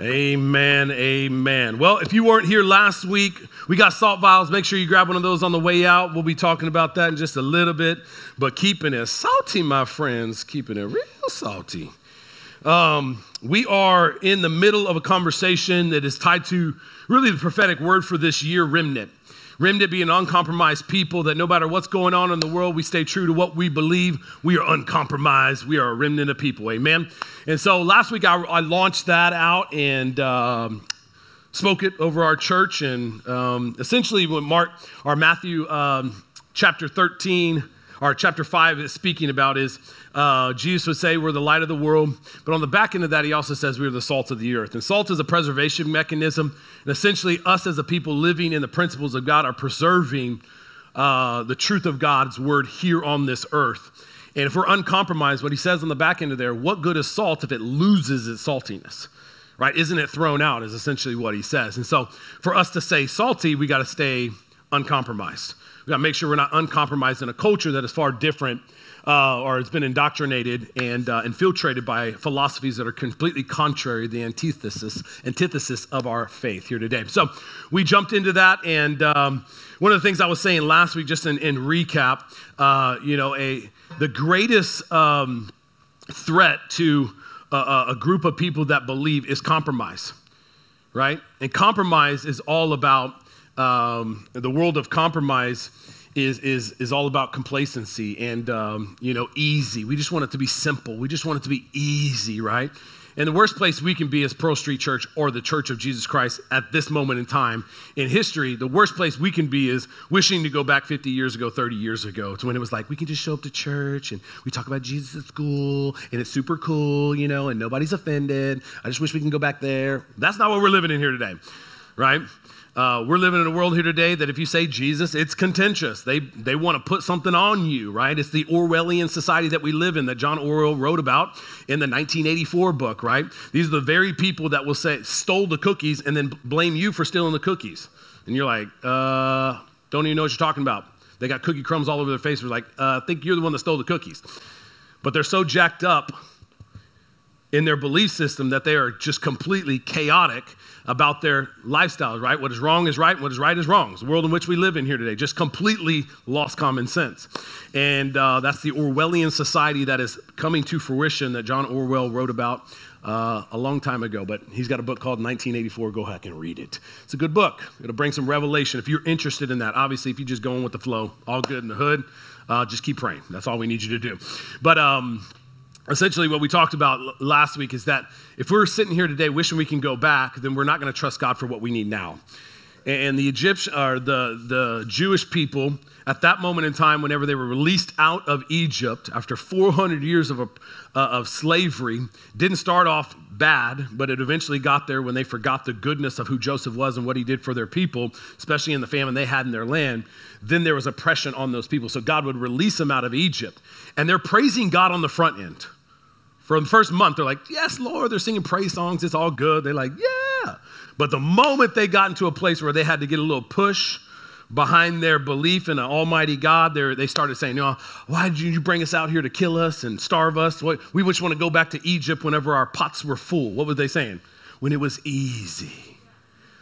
Amen, amen. Well, if you weren't here last week, we got salt vials. Make sure you grab one of those on the way out. We'll be talking about that in just a little bit. But keeping it salty, my friends, keeping it real salty. Um, we are in the middle of a conversation that is tied to really the prophetic word for this year, remnant. Remnant being uncompromised people that no matter what's going on in the world, we stay true to what we believe. We are uncompromised. We are a remnant of people. Amen. And so last week I, I launched that out and um, spoke it over our church. And um, essentially, when Mark or Matthew um, chapter 13 or chapter 5 is speaking about is uh, Jesus would say we're the light of the world. But on the back end of that, he also says we're the salt of the earth. And salt is a preservation mechanism. And essentially, us as a people living in the principles of God are preserving uh, the truth of God's word here on this earth. And if we're uncompromised, what he says on the back end of there, what good is salt if it loses its saltiness? Right? Isn't it thrown out? Is essentially what he says. And so for us to say salty, we got to stay uncompromised. We got to make sure we're not uncompromised in a culture that is far different uh, or has been indoctrinated and uh, infiltrated by philosophies that are completely contrary to the antithesis, antithesis of our faith here today. So we jumped into that, and um, one of the things I was saying last week, just in, in recap, uh, you know, a the greatest um, threat to a, a group of people that believe is compromise, right? And compromise is all about um, the world of compromise is, is, is all about complacency and, um, you know, easy. We just want it to be simple. We just want it to be easy, right? And the worst place we can be as Pearl Street Church or the Church of Jesus Christ at this moment in time in history, the worst place we can be is wishing to go back 50 years ago, 30 years ago, to when it was like we can just show up to church and we talk about Jesus at school and it's super cool, you know, and nobody's offended. I just wish we can go back there. That's not what we're living in here today, right? Uh, we're living in a world here today that if you say Jesus, it's contentious. They, they want to put something on you, right? It's the Orwellian society that we live in that John Orwell wrote about in the 1984 book, right? These are the very people that will say, stole the cookies and then blame you for stealing the cookies. And you're like, uh, don't even know what you're talking about. They got cookie crumbs all over their face. We're like, uh, I think you're the one that stole the cookies. But they're so jacked up in their belief system that they are just completely chaotic about their lifestyles, right? What is wrong is right, what is right is wrong. It's the world in which we live in here today, just completely lost common sense. And uh, that's the Orwellian society that is coming to fruition that John Orwell wrote about uh, a long time ago. But he's got a book called 1984. Go back and read it. It's a good book. It'll bring some revelation if you're interested in that. Obviously, if you're just going with the flow, all good in the hood, uh, just keep praying. That's all we need you to do. But, um, essentially what we talked about last week is that if we're sitting here today wishing we can go back then we're not going to trust god for what we need now. And the egyptian or the, the jewish people at that moment in time whenever they were released out of egypt after 400 years of, a, uh, of slavery didn't start off bad but it eventually got there when they forgot the goodness of who joseph was and what he did for their people especially in the famine they had in their land then there was oppression on those people. So god would release them out of egypt. And they're praising god on the front end for the first month, they're like, Yes, Lord. They're singing praise songs. It's all good. They're like, Yeah. But the moment they got into a place where they had to get a little push behind their belief in an almighty God, they started saying, you know, why did you bring us out here to kill us and starve us? We just want to go back to Egypt whenever our pots were full. What were they saying? When it was easy,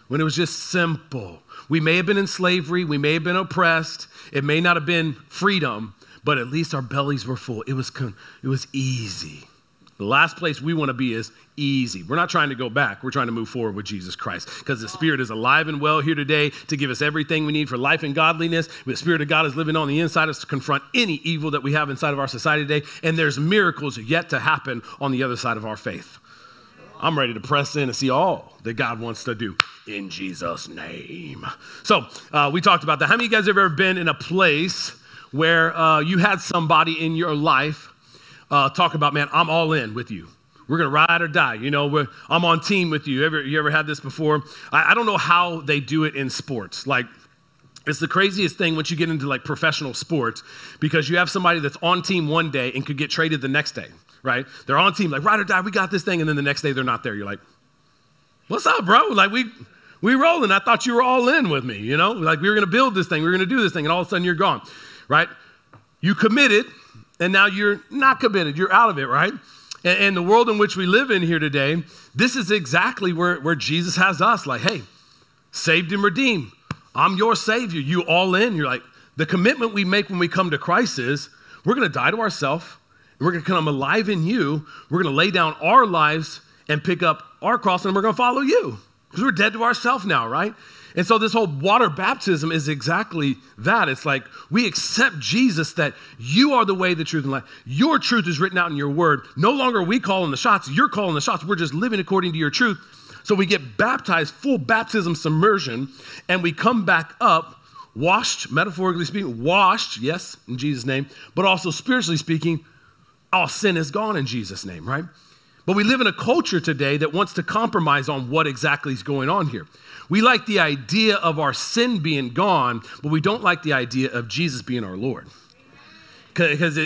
when it was just simple. We may have been in slavery, we may have been oppressed, it may not have been freedom, but at least our bellies were full. It was, it was easy. The last place we want to be is easy. We're not trying to go back. We're trying to move forward with Jesus Christ because the Spirit is alive and well here today to give us everything we need for life and godliness. The Spirit of God is living on the inside of us to confront any evil that we have inside of our society today. And there's miracles yet to happen on the other side of our faith. I'm ready to press in and see all that God wants to do in Jesus' name. So, uh, we talked about that. How many of you guys have ever been in a place where uh, you had somebody in your life uh, talk about, man, I'm all in with you. We're gonna ride or die. You know, I'm on team with you. Ever, you ever had this before? I, I don't know how they do it in sports. Like, it's the craziest thing once you get into like professional sports because you have somebody that's on team one day and could get traded the next day, right? They're on team, like, ride or die, we got this thing. And then the next day they're not there. You're like, what's up, bro? Like, we, we rolling. I thought you were all in with me, you know? Like, we were gonna build this thing, we were gonna do this thing, and all of a sudden you're gone, right? You committed, and now you're not committed. You're out of it, right? And, and the world in which we live in here today, this is exactly where, where Jesus has us. Like, hey, saved and redeemed. I'm your Savior. You all in. You're like, the commitment we make when we come to Christ is we're going to die to ourselves we're going to come alive in you. We're going to lay down our lives and pick up our cross and we're going to follow you because we're dead to ourselves now, right? And so this whole water baptism is exactly that. It's like we accept Jesus that you are the way, the truth, and life. Your truth is written out in your word. No longer are we calling the shots, you're calling the shots. We're just living according to your truth. So we get baptized, full baptism submersion, and we come back up, washed, metaphorically speaking, washed, yes, in Jesus' name, but also spiritually speaking, all sin is gone in Jesus' name, right? But we live in a culture today that wants to compromise on what exactly is going on here. We like the idea of our sin being gone, but we don't like the idea of Jesus being our Lord. Because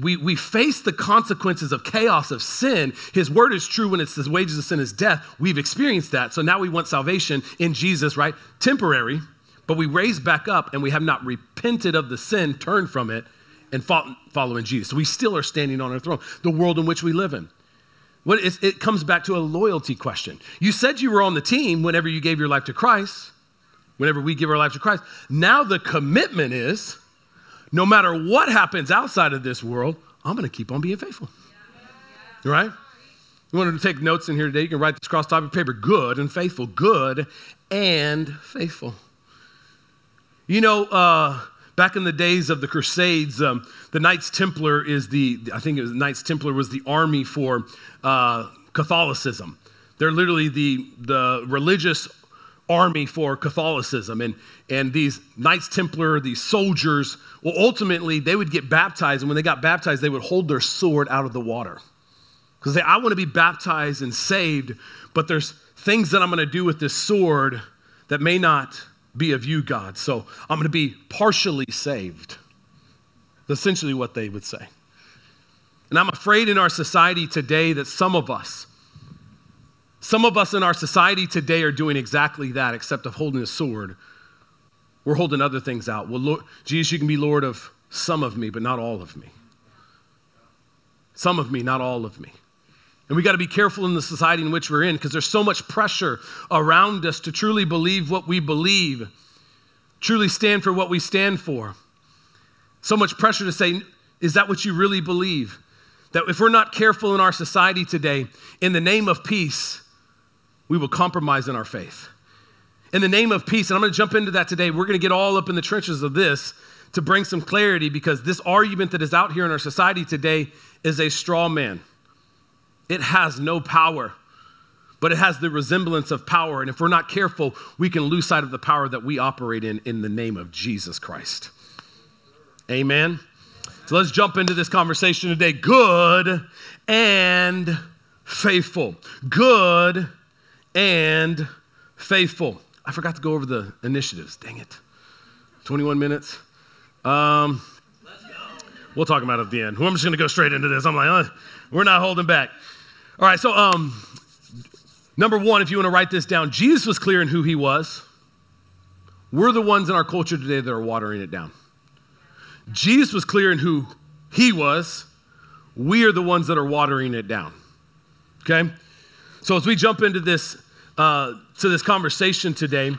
we, we face the consequences of chaos of sin. His word is true when it's the wages of sin is death. We've experienced that. So now we want salvation in Jesus, right? Temporary, but we raise back up and we have not repented of the sin, turned from it, and follow in Jesus. So we still are standing on our throne, the world in which we live in. What it comes back to a loyalty question. You said you were on the team whenever you gave your life to Christ, whenever we give our life to Christ. Now the commitment is no matter what happens outside of this world, I'm going to keep on being faithful. Right? You wanted to take notes in here today, you can write this across top of paper good and faithful. Good and faithful. You know, uh, Back in the days of the Crusades, um, the Knights Templar is the, I think it was Knights Templar was the army for uh, Catholicism. They're literally the, the religious army for Catholicism. And, and these Knights Templar, these soldiers, well, ultimately they would get baptized. And when they got baptized, they would hold their sword out of the water. Because I want to be baptized and saved, but there's things that I'm going to do with this sword that may not be of you, God. So I'm going to be partially saved. That's essentially what they would say. And I'm afraid in our society today that some of us, some of us in our society today are doing exactly that, except of holding a sword. We're holding other things out. Well, Lord, Jesus, you can be Lord of some of me, but not all of me. Some of me, not all of me. And we got to be careful in the society in which we're in because there's so much pressure around us to truly believe what we believe, truly stand for what we stand for. So much pressure to say, is that what you really believe? That if we're not careful in our society today, in the name of peace, we will compromise in our faith. In the name of peace, and I'm going to jump into that today, we're going to get all up in the trenches of this to bring some clarity because this argument that is out here in our society today is a straw man. It has no power, but it has the resemblance of power. And if we're not careful, we can lose sight of the power that we operate in in the name of Jesus Christ. Amen. So let's jump into this conversation today. Good and faithful. Good and faithful. I forgot to go over the initiatives. Dang it. 21 minutes. Um, we'll talk about it at the end. I'm just going to go straight into this. I'm like, uh, we're not holding back. All right, so um, number one, if you want to write this down, Jesus was clear in who he was. We're the ones in our culture today that are watering it down. Jesus was clear in who he was. We are the ones that are watering it down. Okay? So as we jump into this, uh, to this conversation today,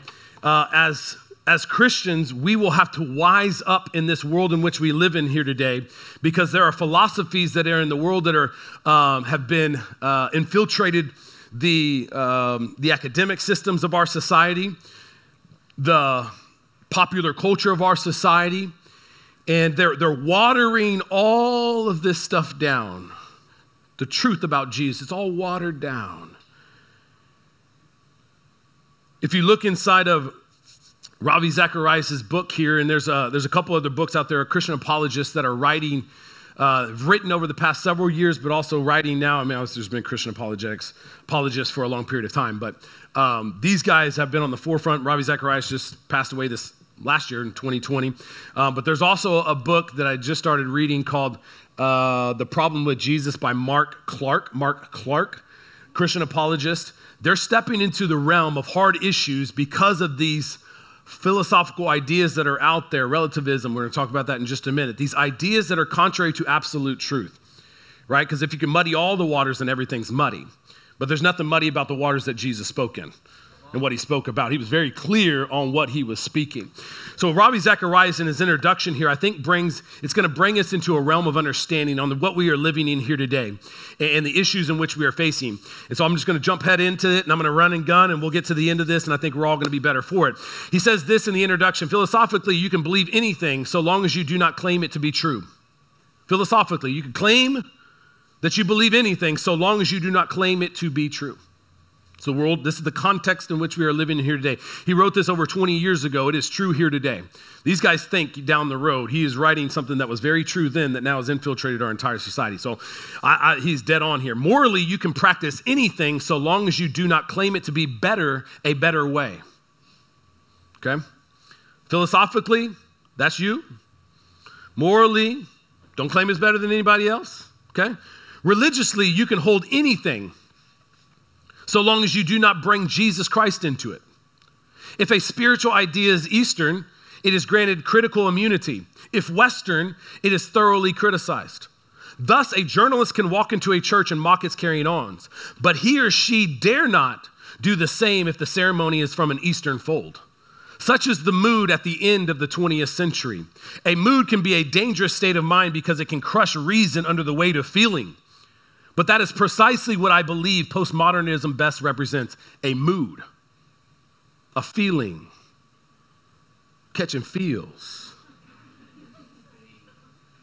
uh, as as Christians, we will have to wise up in this world in which we live in here today because there are philosophies that are in the world that are, um, have been uh, infiltrated the, um, the academic systems of our society, the popular culture of our society, and they're, they're watering all of this stuff down. The truth about Jesus, it's all watered down. If you look inside of Ravi Zacharias' book here, and there's a, there's a couple other books out there, Christian apologists that are writing, uh, written over the past several years, but also writing now. I mean, there's been Christian apologetics, apologists for a long period of time, but um, these guys have been on the forefront. Ravi Zacharias just passed away this last year in 2020. Um, but there's also a book that I just started reading called uh, The Problem with Jesus by Mark Clark. Mark Clark, Christian apologist. They're stepping into the realm of hard issues because of these philosophical ideas that are out there, relativism, we're going to talk about that in just a minute. These ideas that are contrary to absolute truth, right? Because if you can muddy all the waters, then everything's muddy. But there's nothing muddy about the waters that Jesus spoke in and what he spoke about. He was very clear on what he was speaking. So Ravi Zacharias in his introduction here, I think brings it's going to bring us into a realm of understanding on the, what we are living in here today and, and the issues in which we are facing. And so I'm just going to jump head into it and I'm going to run and gun and we'll get to the end of this and I think we're all going to be better for it. He says this in the introduction, philosophically you can believe anything so long as you do not claim it to be true. Philosophically, you can claim that you believe anything so long as you do not claim it to be true. It's the world, this is the context in which we are living here today. He wrote this over 20 years ago. It is true here today. These guys think down the road. He is writing something that was very true then that now has infiltrated our entire society. So I, I, he's dead on here. Morally, you can practice anything so long as you do not claim it to be better, a better way. Okay? Philosophically, that's you. Morally, don't claim it's better than anybody else. Okay? Religiously, you can hold anything so long as you do not bring Jesus Christ into it. If a spiritual idea is Eastern, it is granted critical immunity. If Western, it is thoroughly criticized. Thus, a journalist can walk into a church and mock its carrying ons, but he or she dare not do the same if the ceremony is from an Eastern fold. Such is the mood at the end of the 20th century. A mood can be a dangerous state of mind because it can crush reason under the weight of feeling. But that is precisely what I believe postmodernism best represents a mood, a feeling, catching feels.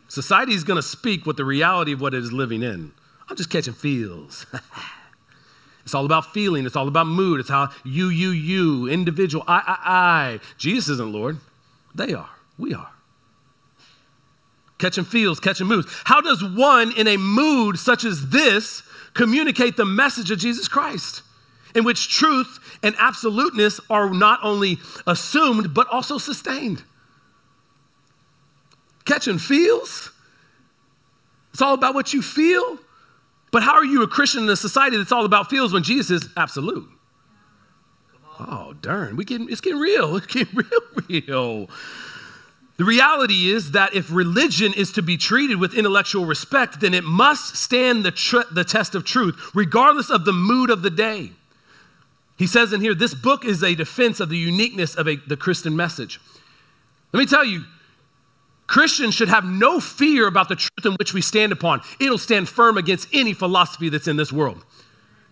Society is going to speak with the reality of what it is living in. I'm just catching feels. it's all about feeling, it's all about mood, it's how you, you, you, individual, I, I, I. Jesus isn't Lord. They are. We are catching feels, catching moods. How does one in a mood such as this communicate the message of Jesus Christ? In which truth and absoluteness are not only assumed, but also sustained. Catching feels? It's all about what you feel. But how are you a Christian in a society that's all about feels when Jesus is absolute? Oh, darn. We getting, it's getting real. It's getting real, real. The reality is that if religion is to be treated with intellectual respect, then it must stand the, tr- the test of truth, regardless of the mood of the day. He says in here, this book is a defense of the uniqueness of a, the Christian message. Let me tell you, Christians should have no fear about the truth in which we stand upon. It'll stand firm against any philosophy that's in this world.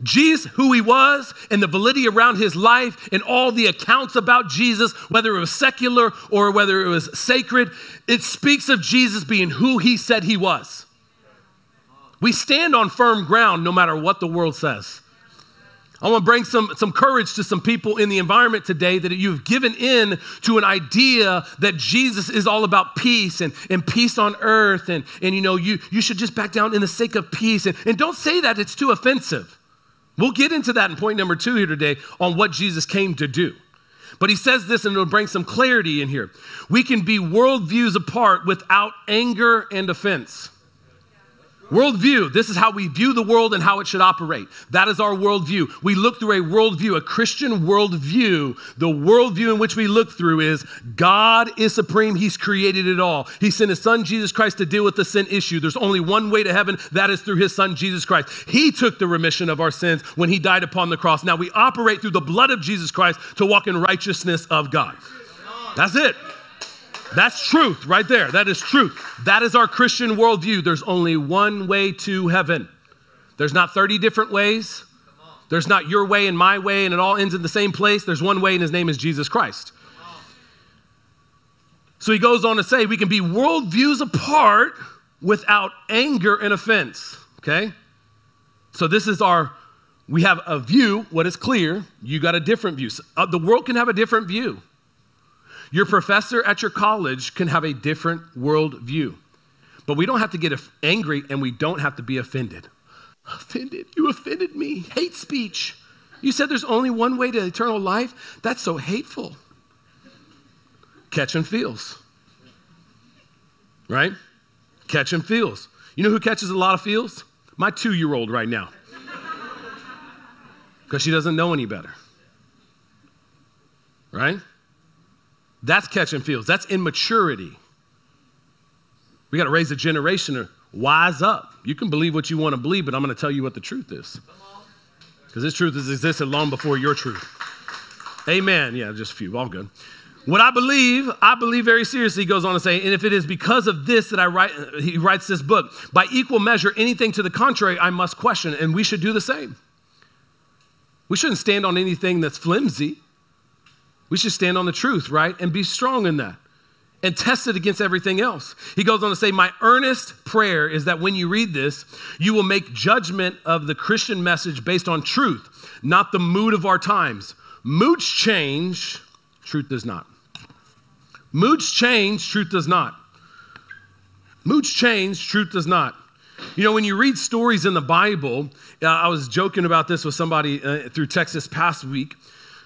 Jesus, who he was, and the validity around his life, and all the accounts about Jesus, whether it was secular or whether it was sacred, it speaks of Jesus being who he said he was. We stand on firm ground no matter what the world says. I want to bring some, some courage to some people in the environment today that you've given in to an idea that Jesus is all about peace and, and peace on earth. And, and you know, you, you should just back down in the sake of peace. And, and don't say that, it's too offensive. We'll get into that in point number two here today on what Jesus came to do. But he says this and it'll bring some clarity in here. We can be worldviews apart without anger and offense. Worldview, this is how we view the world and how it should operate. That is our worldview. We look through a worldview, a Christian worldview. The worldview in which we look through is God is supreme. He's created it all. He sent his son, Jesus Christ, to deal with the sin issue. There's only one way to heaven, that is through his son, Jesus Christ. He took the remission of our sins when he died upon the cross. Now we operate through the blood of Jesus Christ to walk in righteousness of God. That's it. That's truth right there. That is truth. That is our Christian worldview. There's only one way to heaven. There's not 30 different ways. There's not your way and my way, and it all ends in the same place. There's one way, and his name is Jesus Christ. So he goes on to say we can be worldviews apart without anger and offense. Okay? So this is our, we have a view, what is clear. You got a different view. Uh, the world can have a different view. Your professor at your college can have a different worldview. But we don't have to get angry and we don't have to be offended. Offended? You offended me. Hate speech. You said there's only one way to eternal life? That's so hateful. Catching feels. Right? Catching feels. You know who catches a lot of feels? My two year old right now. Because she doesn't know any better. Right? That's catching feels. That's immaturity. We got to raise a generation to wise up. You can believe what you want to believe, but I'm going to tell you what the truth is. Because this truth has existed long before your truth. Amen. Yeah, just a few. All good. What I believe, I believe very seriously, he goes on to say, and if it is because of this that I write, he writes this book, by equal measure, anything to the contrary, I must question, and we should do the same. We shouldn't stand on anything that's flimsy. We should stand on the truth, right? And be strong in that and test it against everything else. He goes on to say, My earnest prayer is that when you read this, you will make judgment of the Christian message based on truth, not the mood of our times. Moods change, truth does not. Moods change, truth does not. Moods change, truth does not. You know, when you read stories in the Bible, uh, I was joking about this with somebody uh, through text this past week.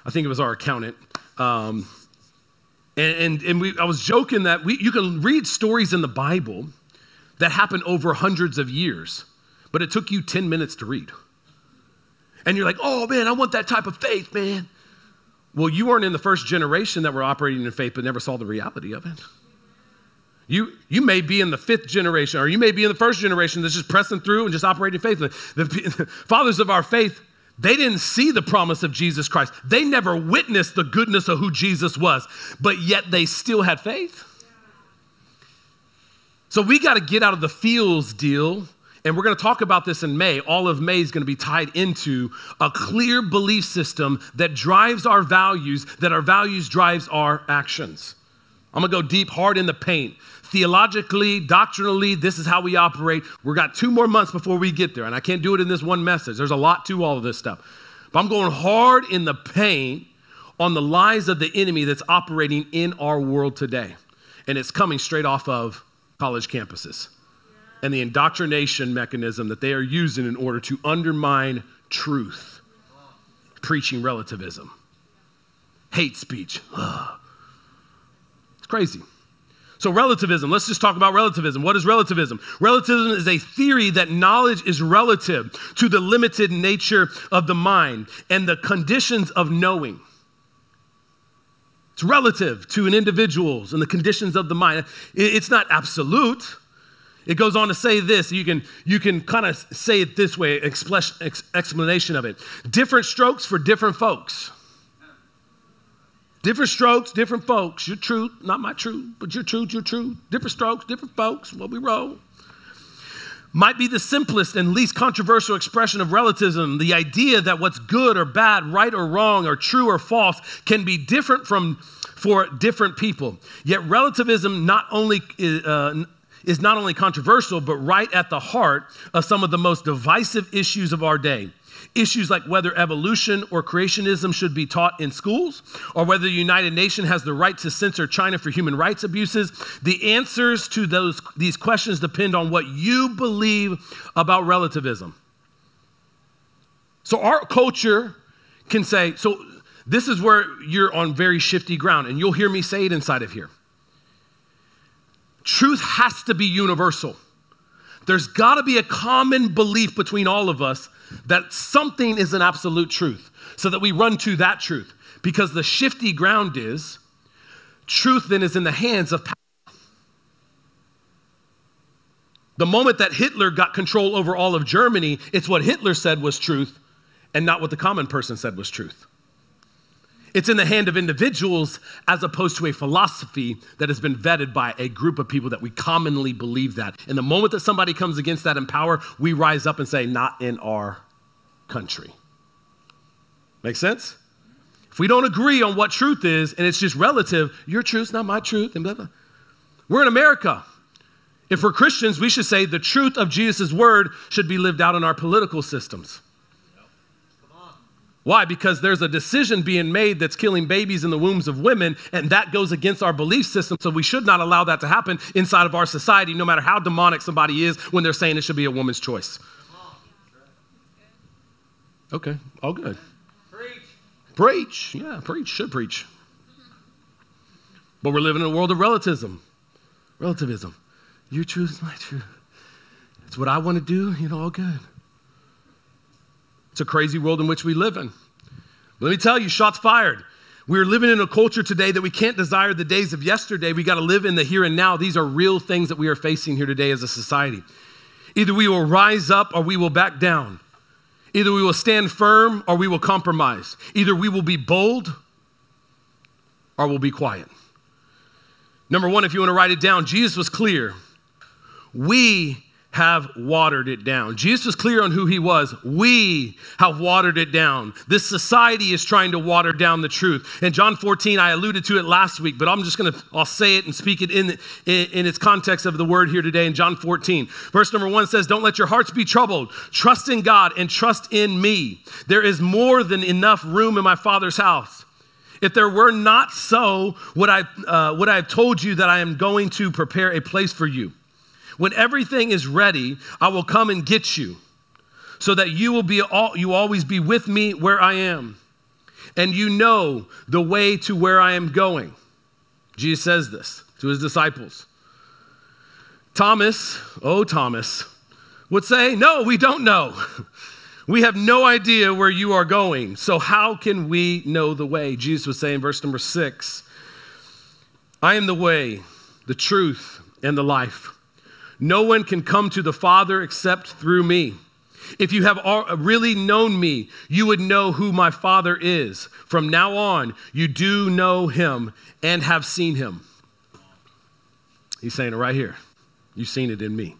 I think it was our accountant. Um, and, and, and we, I was joking that we, you can read stories in the Bible that happened over hundreds of years, but it took you 10 minutes to read. And you're like, oh man, I want that type of faith, man. Well, you weren't in the first generation that were operating in faith, but never saw the reality of it. You, you may be in the fifth generation, or you may be in the first generation that's just pressing through and just operating faith. The, the fathers of our faith, they didn't see the promise of Jesus Christ. They never witnessed the goodness of who Jesus was, but yet they still had faith. So we got to get out of the feels deal and we're going to talk about this in May. All of May is going to be tied into a clear belief system that drives our values, that our values drives our actions. I'm going to go deep, hard in the paint. Theologically, doctrinally, this is how we operate. We've got two more months before we get there, and I can't do it in this one message. There's a lot to all of this stuff. But I'm going hard in the paint on the lies of the enemy that's operating in our world today. And it's coming straight off of college campuses and the indoctrination mechanism that they are using in order to undermine truth, preaching relativism, hate speech. it's crazy. So, relativism, let's just talk about relativism. What is relativism? Relativism is a theory that knowledge is relative to the limited nature of the mind and the conditions of knowing. It's relative to an individual's and the conditions of the mind. It's not absolute. It goes on to say this. You can, you can kind of say it this way, explanation of it. Different strokes for different folks. Different strokes, different folks. Your truth, not my truth, but your truth, your truth. Different strokes, different folks, what we roll. Might be the simplest and least controversial expression of relativism. The idea that what's good or bad, right or wrong, or true or false can be different from for different people. Yet relativism not only uh, is not only controversial, but right at the heart of some of the most divisive issues of our day. Issues like whether evolution or creationism should be taught in schools, or whether the United Nations has the right to censor China for human rights abuses. The answers to those, these questions depend on what you believe about relativism. So, our culture can say, so this is where you're on very shifty ground, and you'll hear me say it inside of here. Truth has to be universal. There's got to be a common belief between all of us that something is an absolute truth so that we run to that truth. Because the shifty ground is truth then is in the hands of power. The moment that Hitler got control over all of Germany, it's what Hitler said was truth and not what the common person said was truth. It's in the hand of individuals as opposed to a philosophy that has been vetted by a group of people that we commonly believe that. And the moment that somebody comes against that in power, we rise up and say, not in our country. Make sense? If we don't agree on what truth is and it's just relative, your truth's not my truth, and blah, blah. We're in America. If we're Christians, we should say the truth of Jesus' word should be lived out in our political systems. Why? Because there's a decision being made that's killing babies in the wombs of women, and that goes against our belief system. So we should not allow that to happen inside of our society, no matter how demonic somebody is when they're saying it should be a woman's choice. Okay, all good. Preach. Preach. Yeah, preach. Should preach. But we're living in a world of relativism. Relativism. Your truth is my truth. It's what I want to do, you know, all good. It's a crazy world in which we live in. Let me tell you, shots fired. We're living in a culture today that we can't desire the days of yesterday. We got to live in the here and now. These are real things that we are facing here today as a society. Either we will rise up or we will back down. Either we will stand firm or we will compromise. Either we will be bold or we'll be quiet. Number one, if you want to write it down, Jesus was clear. We have watered it down. Jesus was clear on who he was. We have watered it down. This society is trying to water down the truth. In John 14, I alluded to it last week, but I'm just going to, I'll say it and speak it in, in, in its context of the word here today in John 14. Verse number one says, Don't let your hearts be troubled. Trust in God and trust in me. There is more than enough room in my Father's house. If there were not so, would I, uh, would I have told you that I am going to prepare a place for you? When everything is ready, I will come and get you so that you will be all, you always be with me where I am. And you know the way to where I am going. Jesus says this to his disciples. Thomas, oh Thomas, would say, "No, we don't know. We have no idea where you are going. So how can we know the way?" Jesus was saying verse number 6, "I am the way, the truth, and the life." No one can come to the Father except through me. If you have really known me, you would know who my Father is. From now on, you do know him and have seen him. He's saying it right here. You've seen it in me.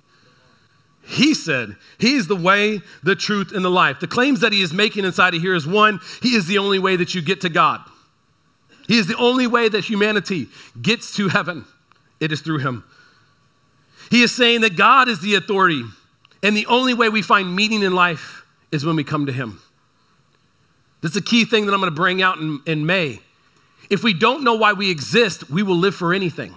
He said, He's the way, the truth, and the life. The claims that he is making inside of here is one, He is the only way that you get to God. He is the only way that humanity gets to heaven. It is through Him. He is saying that God is the authority, and the only way we find meaning in life is when we come to Him. This is a key thing that I'm going to bring out in, in May. If we don't know why we exist, we will live for anything.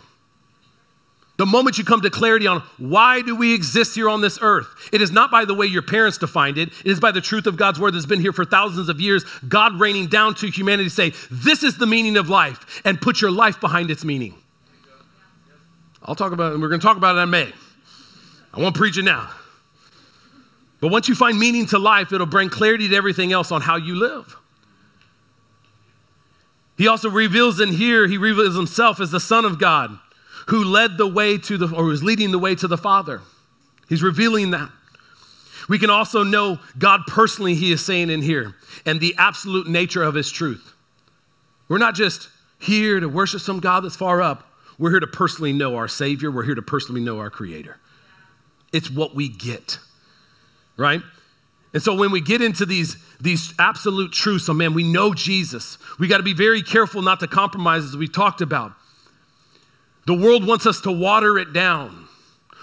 The moment you come to clarity on why do we exist here on this earth, it is not by the way your parents defined it, it is by the truth of God's word that's been here for thousands of years, God raining down to humanity say, this is the meaning of life, and put your life behind its meaning. I'll talk about it, and we're going to talk about it in May. I won't preach it now. But once you find meaning to life, it'll bring clarity to everything else on how you live. He also reveals in here, he reveals himself as the Son of God who led the way to the, or was leading the way to the Father. He's revealing that. We can also know God personally, he is saying in here, and the absolute nature of his truth. We're not just here to worship some God that's far up. We're here to personally know our Savior. We're here to personally know our Creator. It's what we get, right? And so when we get into these, these absolute truths, so man, we know Jesus. We got to be very careful not to compromise, as we talked about. The world wants us to water it down.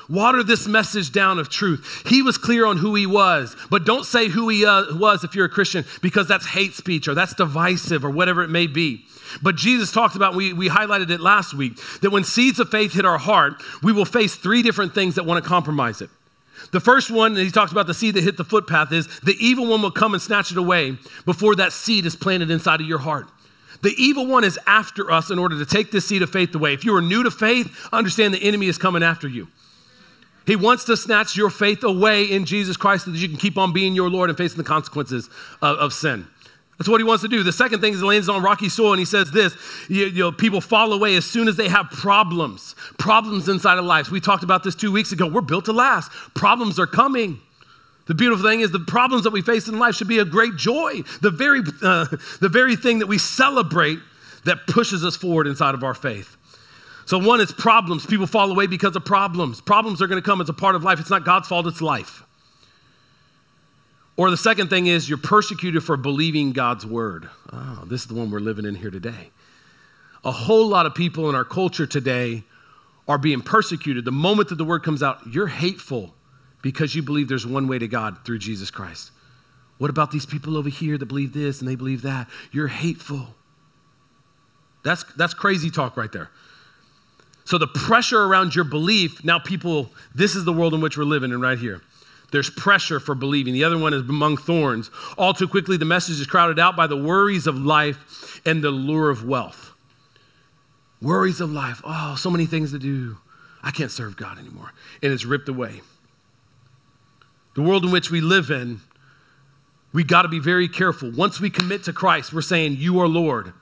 Water this message down of truth. He was clear on who he was, but don't say who he uh, was if you're a Christian because that's hate speech or that's divisive or whatever it may be. But Jesus talked about, we, we highlighted it last week, that when seeds of faith hit our heart, we will face three different things that want to compromise it. The first one, that he talks about the seed that hit the footpath, is the evil one will come and snatch it away before that seed is planted inside of your heart. The evil one is after us in order to take this seed of faith away. If you are new to faith, understand the enemy is coming after you. He wants to snatch your faith away in Jesus Christ so that you can keep on being your Lord and facing the consequences of, of sin. That's what he wants to do. The second thing is he lands on rocky soil and he says this you, you, know, people fall away as soon as they have problems, problems inside of life. We talked about this two weeks ago. We're built to last, problems are coming. The beautiful thing is the problems that we face in life should be a great joy, the very, uh, the very thing that we celebrate that pushes us forward inside of our faith. So, one is problems. People fall away because of problems. Problems are going to come as a part of life. It's not God's fault, it's life. Or the second thing is you're persecuted for believing God's word. Oh, this is the one we're living in here today. A whole lot of people in our culture today are being persecuted. The moment that the word comes out, you're hateful because you believe there's one way to God through Jesus Christ. What about these people over here that believe this and they believe that? You're hateful. That's, that's crazy talk right there. So the pressure around your belief, now people, this is the world in which we're living in right here. There's pressure for believing. The other one is among thorns. All too quickly, the message is crowded out by the worries of life and the lure of wealth. Worries of life. Oh, so many things to do. I can't serve God anymore. And it's ripped away. The world in which we live in, we got to be very careful. Once we commit to Christ, we're saying, You are Lord.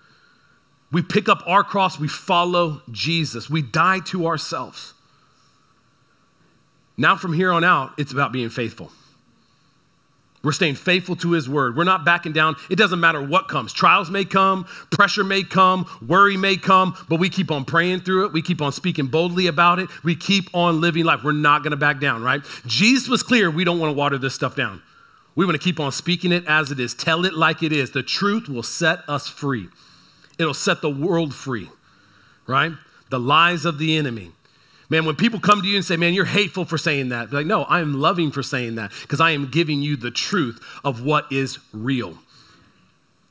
We pick up our cross, we follow Jesus, we die to ourselves. Now, from here on out, it's about being faithful. We're staying faithful to his word. We're not backing down. It doesn't matter what comes. Trials may come, pressure may come, worry may come, but we keep on praying through it. We keep on speaking boldly about it. We keep on living life. We're not going to back down, right? Jesus was clear. We don't want to water this stuff down. We want to keep on speaking it as it is. Tell it like it is. The truth will set us free. It'll set the world free, right? The lies of the enemy. Man, when people come to you and say, Man, you're hateful for saying that, like, No, I am loving for saying that because I am giving you the truth of what is real.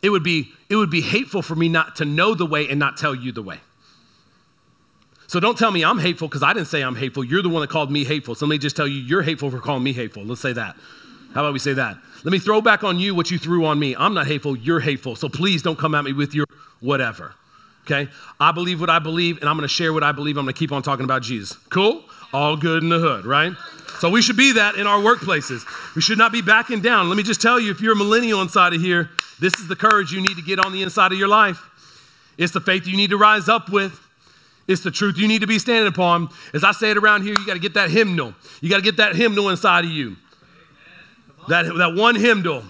It would, be, it would be hateful for me not to know the way and not tell you the way. So don't tell me I'm hateful because I didn't say I'm hateful. You're the one that called me hateful. So let me just tell you, you're hateful for calling me hateful. Let's say that. How about we say that? Let me throw back on you what you threw on me. I'm not hateful, you're hateful. So please don't come at me with your whatever okay? I believe what I believe, and I'm gonna share what I believe. I'm gonna keep on talking about Jesus. Cool? All good in the hood, right? So we should be that in our workplaces. We should not be backing down. Let me just tell you if you're a millennial inside of here, this is the courage you need to get on the inside of your life. It's the faith you need to rise up with. It's the truth you need to be standing upon. As I say it around here, you got to get that hymnal. You got to get that hymnal inside of you. That, that one hymnal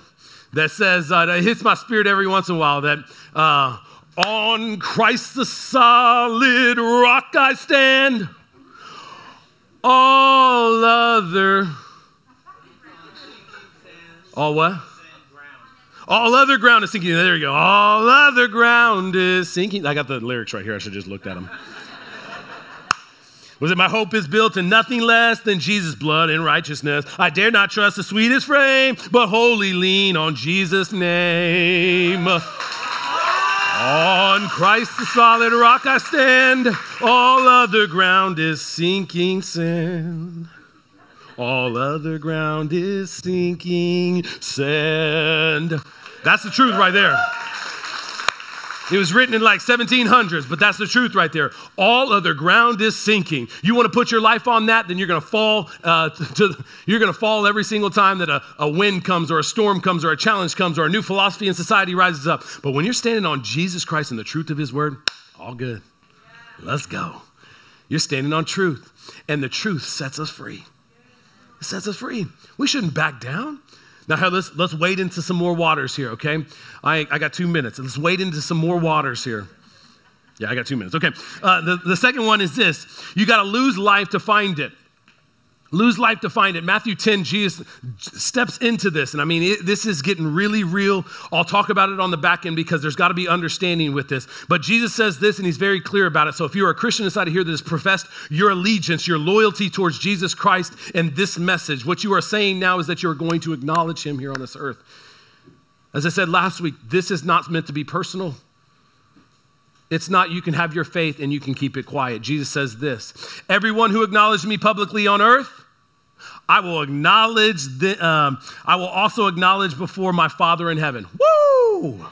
that says, uh, that hits my spirit every once in a while, that uh, on Christ the solid rock I stand. All other. All what? All other ground is sinking. There you go. All other ground is sinking. I got the lyrics right here. I should just looked at them. Was it my hope is built in nothing less than Jesus' blood and righteousness? I dare not trust the sweetest frame, but wholly lean on Jesus' name. On Christ the solid rock I stand, all other ground is sinking sand. All other ground is sinking sand. That's the truth right there. It was written in like 1700s, but that's the truth right there. All other ground is sinking. You want to put your life on that, then you're going to fall. Uh, to, you're going to fall every single time that a, a wind comes, or a storm comes, or a challenge comes, or a new philosophy in society rises up. But when you're standing on Jesus Christ and the truth of His Word, all good. Let's go. You're standing on truth, and the truth sets us free. It sets us free. We shouldn't back down. Now, let's, let's wade into some more waters here, okay? I, I got two minutes. Let's wade into some more waters here. Yeah, I got two minutes. Okay. Uh, the, the second one is this you got to lose life to find it. Lose life to find it. Matthew 10, Jesus steps into this. And I mean, it, this is getting really real. I'll talk about it on the back end because there's got to be understanding with this. But Jesus says this and he's very clear about it. So if you're a Christian inside of here that has professed your allegiance, your loyalty towards Jesus Christ and this message, what you are saying now is that you're going to acknowledge him here on this earth. As I said last week, this is not meant to be personal. It's not you can have your faith and you can keep it quiet. Jesus says this Everyone who acknowledged me publicly on earth, I will acknowledge, the, um, I will also acknowledge before my Father in heaven. Woo!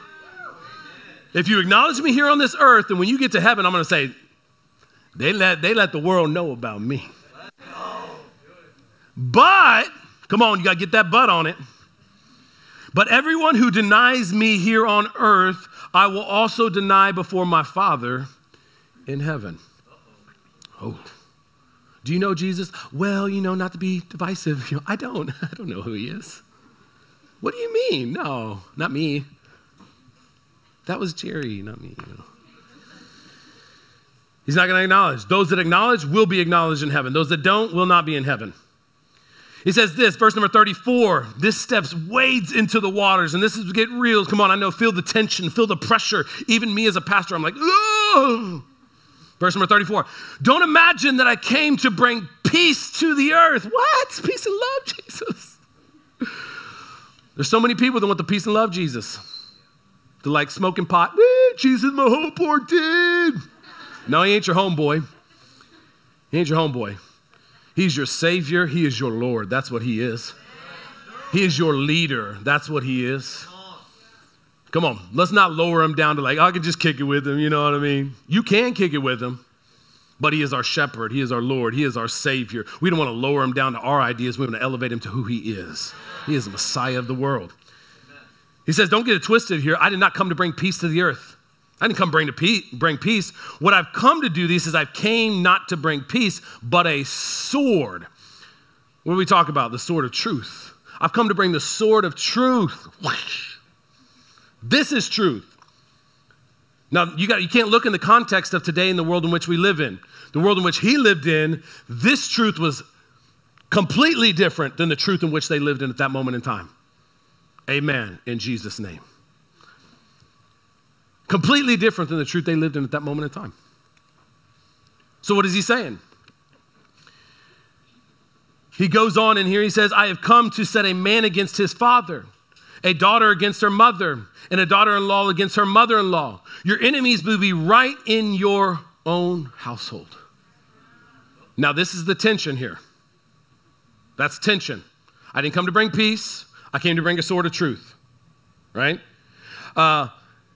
If you acknowledge me here on this earth, and when you get to heaven, I'm going to say, they let, they let the world know about me. But, come on, you got to get that butt on it. But everyone who denies me here on earth, I will also deny before my Father in heaven. Oh. Do you know Jesus? Well, you know, not to be divisive, you know, I don't. I don't know who he is. What do you mean? No, not me. That was Jerry, not me. He's not going to acknowledge. Those that acknowledge will be acknowledged in heaven. Those that don't will not be in heaven. He says this, verse number 34, this steps wades into the waters, and this is get real. Come on, I know, feel the tension, feel the pressure. Even me as a pastor, I'm like, oh. Verse number 34, don't imagine that I came to bring peace to the earth. What? Peace and love, Jesus. There's so many people that want the peace and love, Jesus. They're like smoking pot. Jesus, my whole poor dude. No, he ain't your homeboy. He ain't your homeboy. He's your Savior. He is your Lord. That's what He is. He is your leader. That's what He is. Come on, let's not lower Him down to like, I can just kick it with Him. You know what I mean? You can kick it with Him, but He is our shepherd. He is our Lord. He is our Savior. We don't want to lower Him down to our ideas. We want to elevate Him to who He is. He is the Messiah of the world. He says, Don't get it twisted here. I did not come to bring peace to the earth. I didn't come bring to peace, bring peace. What I've come to do this is I've came not to bring peace, but a sword. What do we talk about? The sword of truth. I've come to bring the sword of truth. This is truth. Now, you, got, you can't look in the context of today in the world in which we live in. The world in which he lived in, this truth was completely different than the truth in which they lived in at that moment in time. Amen. In Jesus' name. Completely different than the truth they lived in at that moment in time. So, what is he saying? He goes on in here, he says, I have come to set a man against his father, a daughter against her mother, and a daughter in law against her mother in law. Your enemies will be right in your own household. Now, this is the tension here. That's tension. I didn't come to bring peace, I came to bring a sword of truth, right? Uh,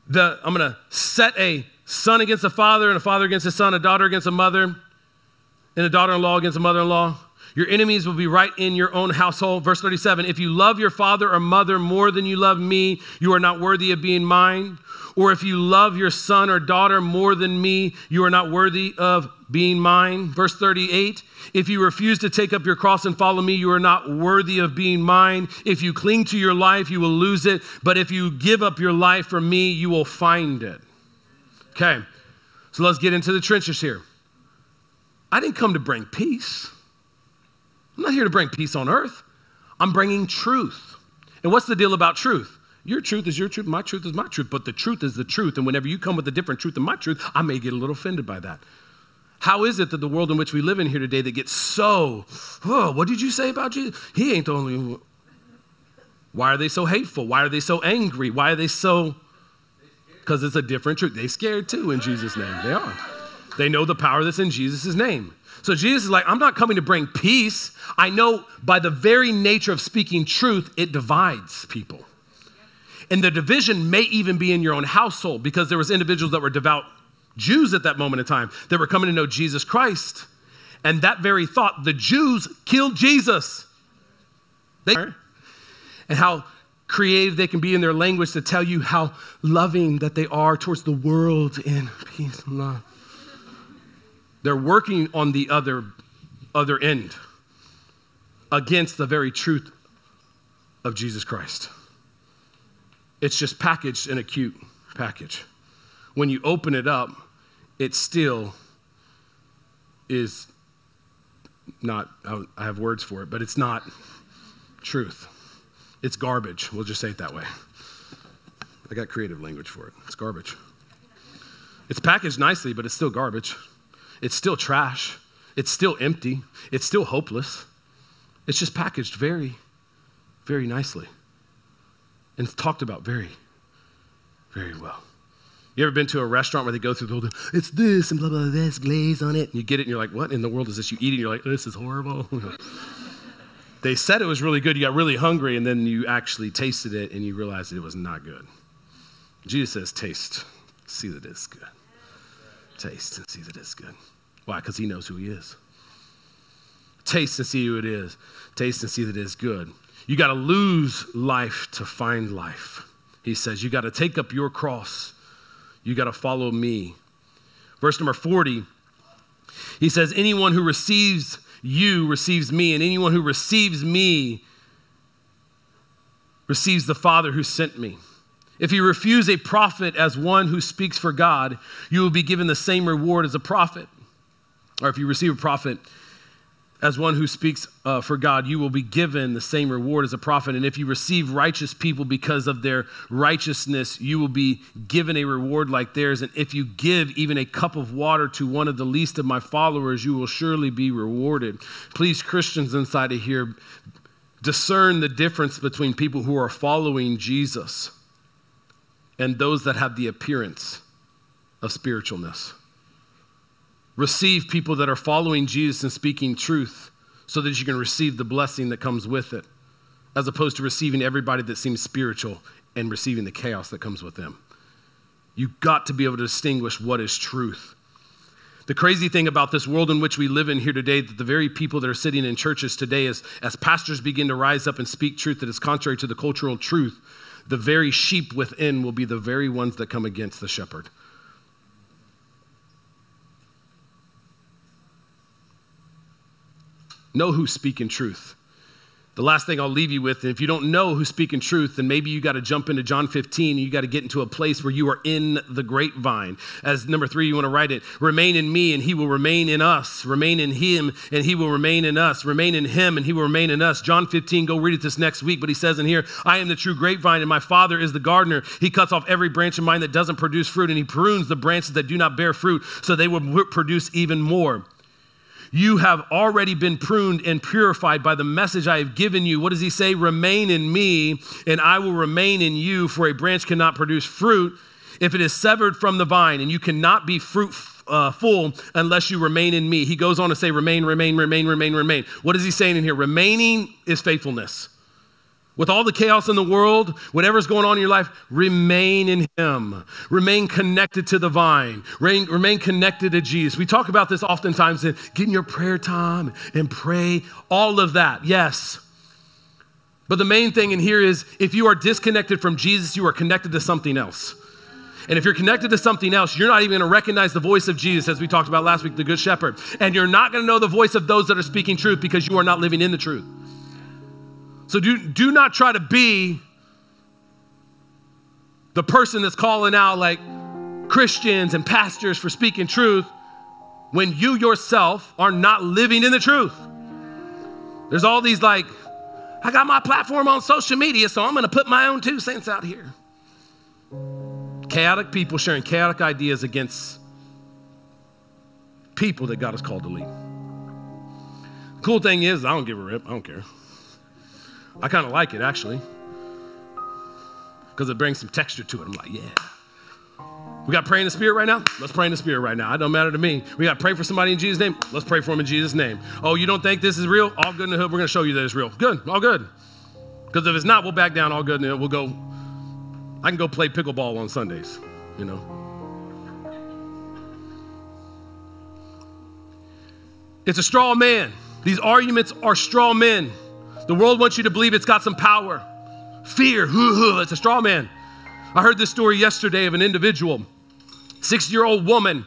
the, I'm going to set a son against a father, and a father against a son, a daughter against a mother, and a daughter in law against a mother in law. Your enemies will be right in your own household. Verse 37 If you love your father or mother more than you love me, you are not worthy of being mine. Or if you love your son or daughter more than me, you are not worthy of being mine. Verse 38 If you refuse to take up your cross and follow me, you are not worthy of being mine. If you cling to your life, you will lose it. But if you give up your life for me, you will find it. Okay, so let's get into the trenches here. I didn't come to bring peace. I'm not here to bring peace on earth. I'm bringing truth. And what's the deal about truth? Your truth is your truth, my truth is my truth, but the truth is the truth. And whenever you come with a different truth than my truth, I may get a little offended by that. How is it that the world in which we live in here today that gets so, oh, what did you say about Jesus? He ain't the only Why are they so hateful? Why are they so angry? Why are they so because it's a different truth. They scared too in Jesus' name. They are. They know the power that's in Jesus' name. So Jesus is like, I'm not coming to bring peace. I know by the very nature of speaking truth, it divides people. And the division may even be in your own household because there was individuals that were devout Jews at that moment in time that were coming to know Jesus Christ. And that very thought, the Jews killed Jesus. They, and how creative they can be in their language to tell you how loving that they are towards the world in peace and love. They're working on the other, other end against the very truth of Jesus Christ. It's just packaged in a cute package. When you open it up, it still is not, I have words for it, but it's not truth. It's garbage. We'll just say it that way. I got creative language for it. It's garbage. It's packaged nicely, but it's still garbage. It's still trash. It's still empty. It's still hopeless. It's just packaged very, very nicely. And talked about very, very well. You ever been to a restaurant where they go through the whole? It's this and blah, blah, blah, this glaze on it. And you get it and you're like, what in the world is this? You eat it and you're like, this is horrible. they said it was really good. You got really hungry and then you actually tasted it and you realized it was not good. Jesus says, taste, see that it's good. Taste and see that it's good. Why? Because he knows who he is. Taste and see who it is. Taste and see that it is good. You got to lose life to find life. He says, You got to take up your cross. You got to follow me. Verse number 40, he says, Anyone who receives you receives me, and anyone who receives me receives the Father who sent me. If you refuse a prophet as one who speaks for God, you will be given the same reward as a prophet. Or if you receive a prophet as one who speaks uh, for God, you will be given the same reward as a prophet. And if you receive righteous people because of their righteousness, you will be given a reward like theirs. And if you give even a cup of water to one of the least of my followers, you will surely be rewarded. Please, Christians inside of here, discern the difference between people who are following Jesus and those that have the appearance of spiritualness. Receive people that are following Jesus and speaking truth so that you can receive the blessing that comes with it, as opposed to receiving everybody that seems spiritual and receiving the chaos that comes with them. You've got to be able to distinguish what is truth. The crazy thing about this world in which we live in here today, that the very people that are sitting in churches today, as, as pastors begin to rise up and speak truth that is contrary to the cultural truth, the very sheep within will be the very ones that come against the shepherd. Know who's speaking truth. The last thing I'll leave you with, and if you don't know who's speaking truth, then maybe you got to jump into John 15 and you got to get into a place where you are in the grapevine. As number three, you want to write it remain in me and he will remain in us. Remain in him and he will remain in us. Remain in him and he will remain in us. John 15, go read it this next week, but he says in here, I am the true grapevine and my father is the gardener. He cuts off every branch of mine that doesn't produce fruit and he prunes the branches that do not bear fruit so they will produce even more. You have already been pruned and purified by the message I have given you. What does he say? Remain in me, and I will remain in you, for a branch cannot produce fruit if it is severed from the vine, and you cannot be fruit uh, unless you remain in me. He goes on to say, remain, remain, remain, remain, remain. What is he saying in here? Remaining is faithfulness. With all the chaos in the world, whatever's going on in your life, remain in Him. Remain connected to the vine. Remain, remain connected to Jesus. We talk about this oftentimes in getting your prayer time and pray, all of that, yes. But the main thing in here is if you are disconnected from Jesus, you are connected to something else. And if you're connected to something else, you're not even going to recognize the voice of Jesus, as we talked about last week, the Good Shepherd. And you're not going to know the voice of those that are speaking truth because you are not living in the truth. So do, do not try to be the person that's calling out like Christians and pastors for speaking truth when you yourself are not living in the truth. There's all these like, I got my platform on social media, so I'm going to put my own two cents out here. Chaotic people sharing chaotic ideas against people that God has called to lead. Cool thing is, I don't give a rip. I don't care. I kind of like it actually because it brings some texture to it. I'm like, yeah. We got pray in the spirit right now? Let's pray in the spirit right now. It don't matter to me. We got to pray for somebody in Jesus' name? Let's pray for them in Jesus' name. Oh, you don't think this is real? All good in the hood. We're going to show you that it's real. Good. All good. Because if it's not, we'll back down. All good. And we'll go. I can go play pickleball on Sundays, you know. It's a straw man. These arguments are straw men. The world wants you to believe it's got some power. Fear, it's a straw man. I heard this story yesterday of an individual, six year old woman.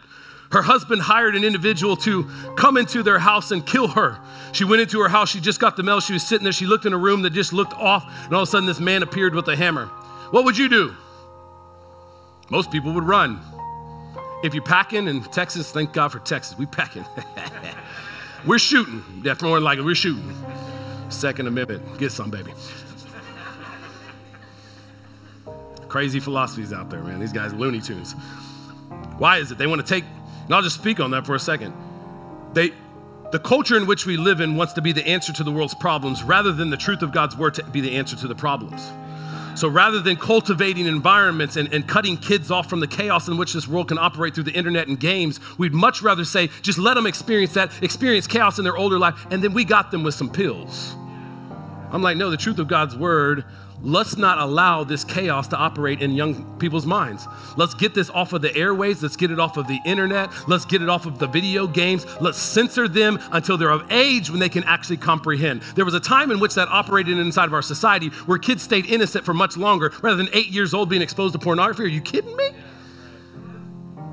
Her husband hired an individual to come into their house and kill her. She went into her house. She just got the mail. She was sitting there. She looked in a room that just looked off, and all of a sudden, this man appeared with a hammer. What would you do? Most people would run. If you're packing in Texas, thank God for Texas. We packing. we're shooting. That's more like. We're shooting. Second Amendment. Get some, baby. Crazy philosophies out there, man. These guys Looney Tunes. Why is it? They want to take, and I'll just speak on that for a second. They, the culture in which we live in wants to be the answer to the world's problems rather than the truth of God's word to be the answer to the problems. So rather than cultivating environments and, and cutting kids off from the chaos in which this world can operate through the internet and games, we'd much rather say, just let them experience that, experience chaos in their older life, and then we got them with some pills. I'm like, no, the truth of God's word let's not allow this chaos to operate in young people's minds. Let's get this off of the airways. Let's get it off of the internet. Let's get it off of the video games. Let's censor them until they're of age when they can actually comprehend. There was a time in which that operated inside of our society where kids stayed innocent for much longer rather than eight years old being exposed to pornography. Are you kidding me?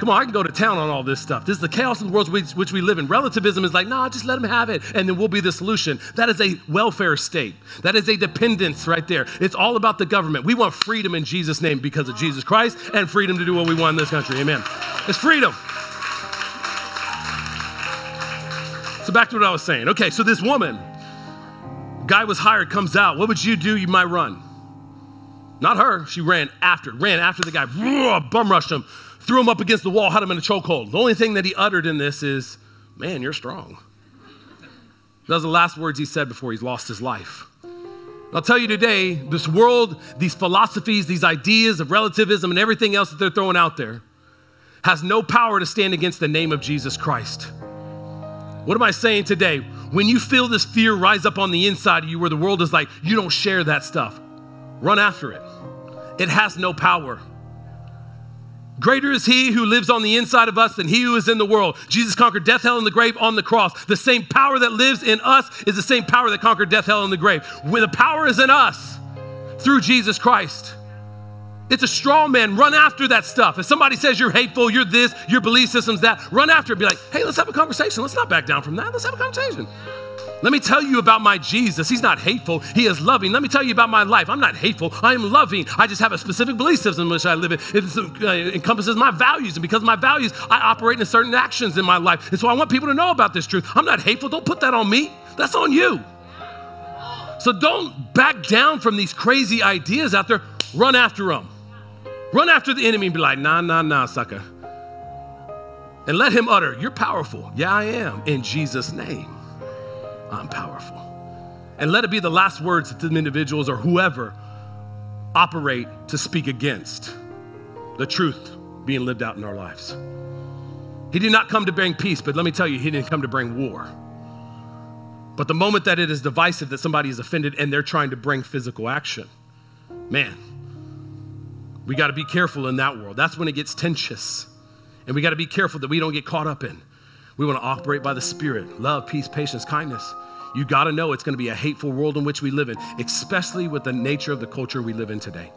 Come on, I can go to town on all this stuff. This is the chaos in the world which, which we live in. Relativism is like, nah, just let them have it, and then we'll be the solution. That is a welfare state. That is a dependence right there. It's all about the government. We want freedom in Jesus' name because of Jesus Christ and freedom to do what we want in this country. Amen. It's freedom. So back to what I was saying. Okay, so this woman, guy was hired, comes out. What would you do? You might run. Not her. She ran after, ran after the guy, bum rushed him, threw him up against the wall, had him in a chokehold. The only thing that he uttered in this is, Man, you're strong. Those are the last words he said before he's lost his life. I'll tell you today, this world, these philosophies, these ideas of relativism, and everything else that they're throwing out there has no power to stand against the name of Jesus Christ. What am I saying today? When you feel this fear rise up on the inside of you, where the world is like, you don't share that stuff, run after it. It has no power. Greater is he who lives on the inside of us than he who is in the world. Jesus conquered death, hell, and the grave on the cross. The same power that lives in us is the same power that conquered death, hell, and the grave. The power is in us through Jesus Christ. It's a strong man. Run after that stuff. If somebody says you're hateful, you're this, your belief system's that, run after it. Be like, hey, let's have a conversation. Let's not back down from that. Let's have a conversation. Let me tell you about my Jesus. He's not hateful, He is loving. Let me tell you about my life. I'm not hateful, I am loving. I just have a specific belief system in which I live in. It uh, encompasses my values, and because of my values, I operate in certain actions in my life. And so I want people to know about this truth. I'm not hateful. Don't put that on me, that's on you. So don't back down from these crazy ideas out there. Run after them. Run after the enemy and be like, nah, nah, nah, sucker. And let him utter, You're powerful. Yeah, I am. In Jesus' name. I'm powerful. And let it be the last words that the individuals or whoever operate to speak against the truth being lived out in our lives. He did not come to bring peace, but let me tell you, he didn't come to bring war. But the moment that it is divisive, that somebody is offended and they're trying to bring physical action, man, we got to be careful in that world. That's when it gets tensious. And we got to be careful that we don't get caught up in. We want to operate by the Spirit love, peace, patience, kindness. You got to know it's going to be a hateful world in which we live in, especially with the nature of the culture we live in today.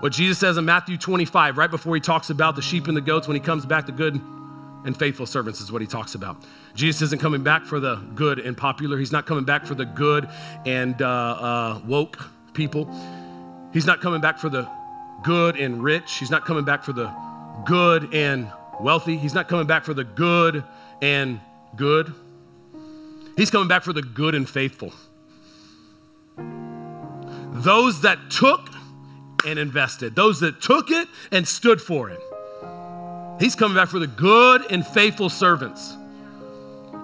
What Jesus says in Matthew 25, right before he talks about the sheep and the goats, when he comes back, the good and faithful servants is what he talks about. Jesus isn't coming back for the good and popular, he's not coming back for the good and uh, uh, woke people. He's not coming back for the good and rich. He's not coming back for the good and wealthy. He's not coming back for the good and good. He's coming back for the good and faithful. Those that took and invested, those that took it and stood for it. He's coming back for the good and faithful servants.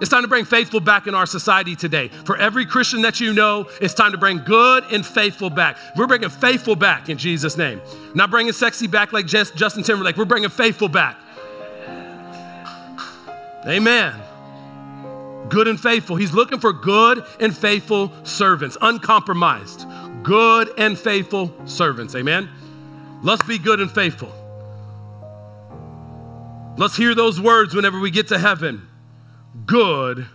It's time to bring faithful back in our society today. For every Christian that you know, it's time to bring good and faithful back. We're bringing faithful back in Jesus' name. Not bringing sexy back like Justin Timberlake. We're bringing faithful back. Amen. Good and faithful. He's looking for good and faithful servants, uncompromised. Good and faithful servants. Amen. Let's be good and faithful. Let's hear those words whenever we get to heaven good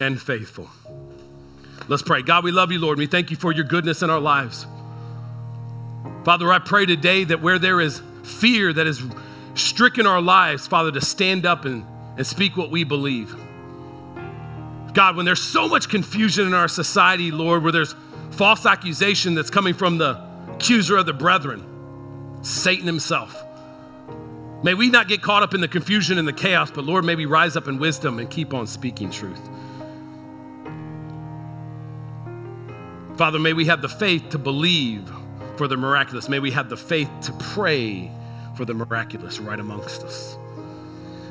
and faithful. Let's pray. God, we love you, Lord. We thank you for your goodness in our lives. Father, I pray today that where there is fear that is stricken our lives, Father, to stand up and, and speak what we believe. God, when there's so much confusion in our society, Lord, where there's false accusation that's coming from the accuser of the brethren, Satan himself. May we not get caught up in the confusion and the chaos, but Lord, may we rise up in wisdom and keep on speaking truth. Father, may we have the faith to believe for the miraculous. May we have the faith to pray for the miraculous right amongst us.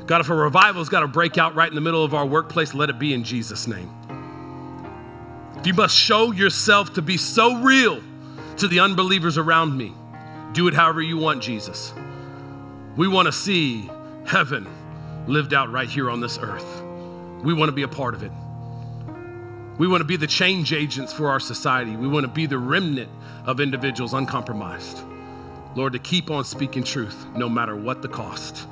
God, if a revival's got to break out right in the middle of our workplace, let it be in Jesus' name. If you must show yourself to be so real to the unbelievers around me, do it however you want, Jesus. We want to see heaven lived out right here on this earth. We want to be a part of it. We want to be the change agents for our society. We want to be the remnant of individuals uncompromised. Lord, to keep on speaking truth no matter what the cost.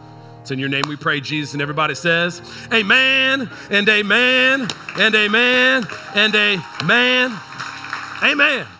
It's in your name we pray, Jesus. And everybody says, Amen, and Amen, and Amen, and Amen. Amen.